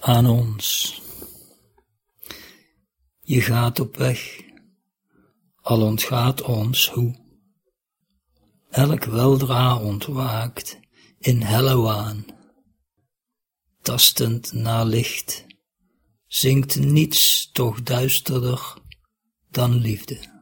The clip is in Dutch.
aan ons. Je gaat op weg, al ontgaat ons hoe. Elk weldra ontwaakt in helle waan. Tastend naar licht, zinkt niets toch duisterder dan liefde.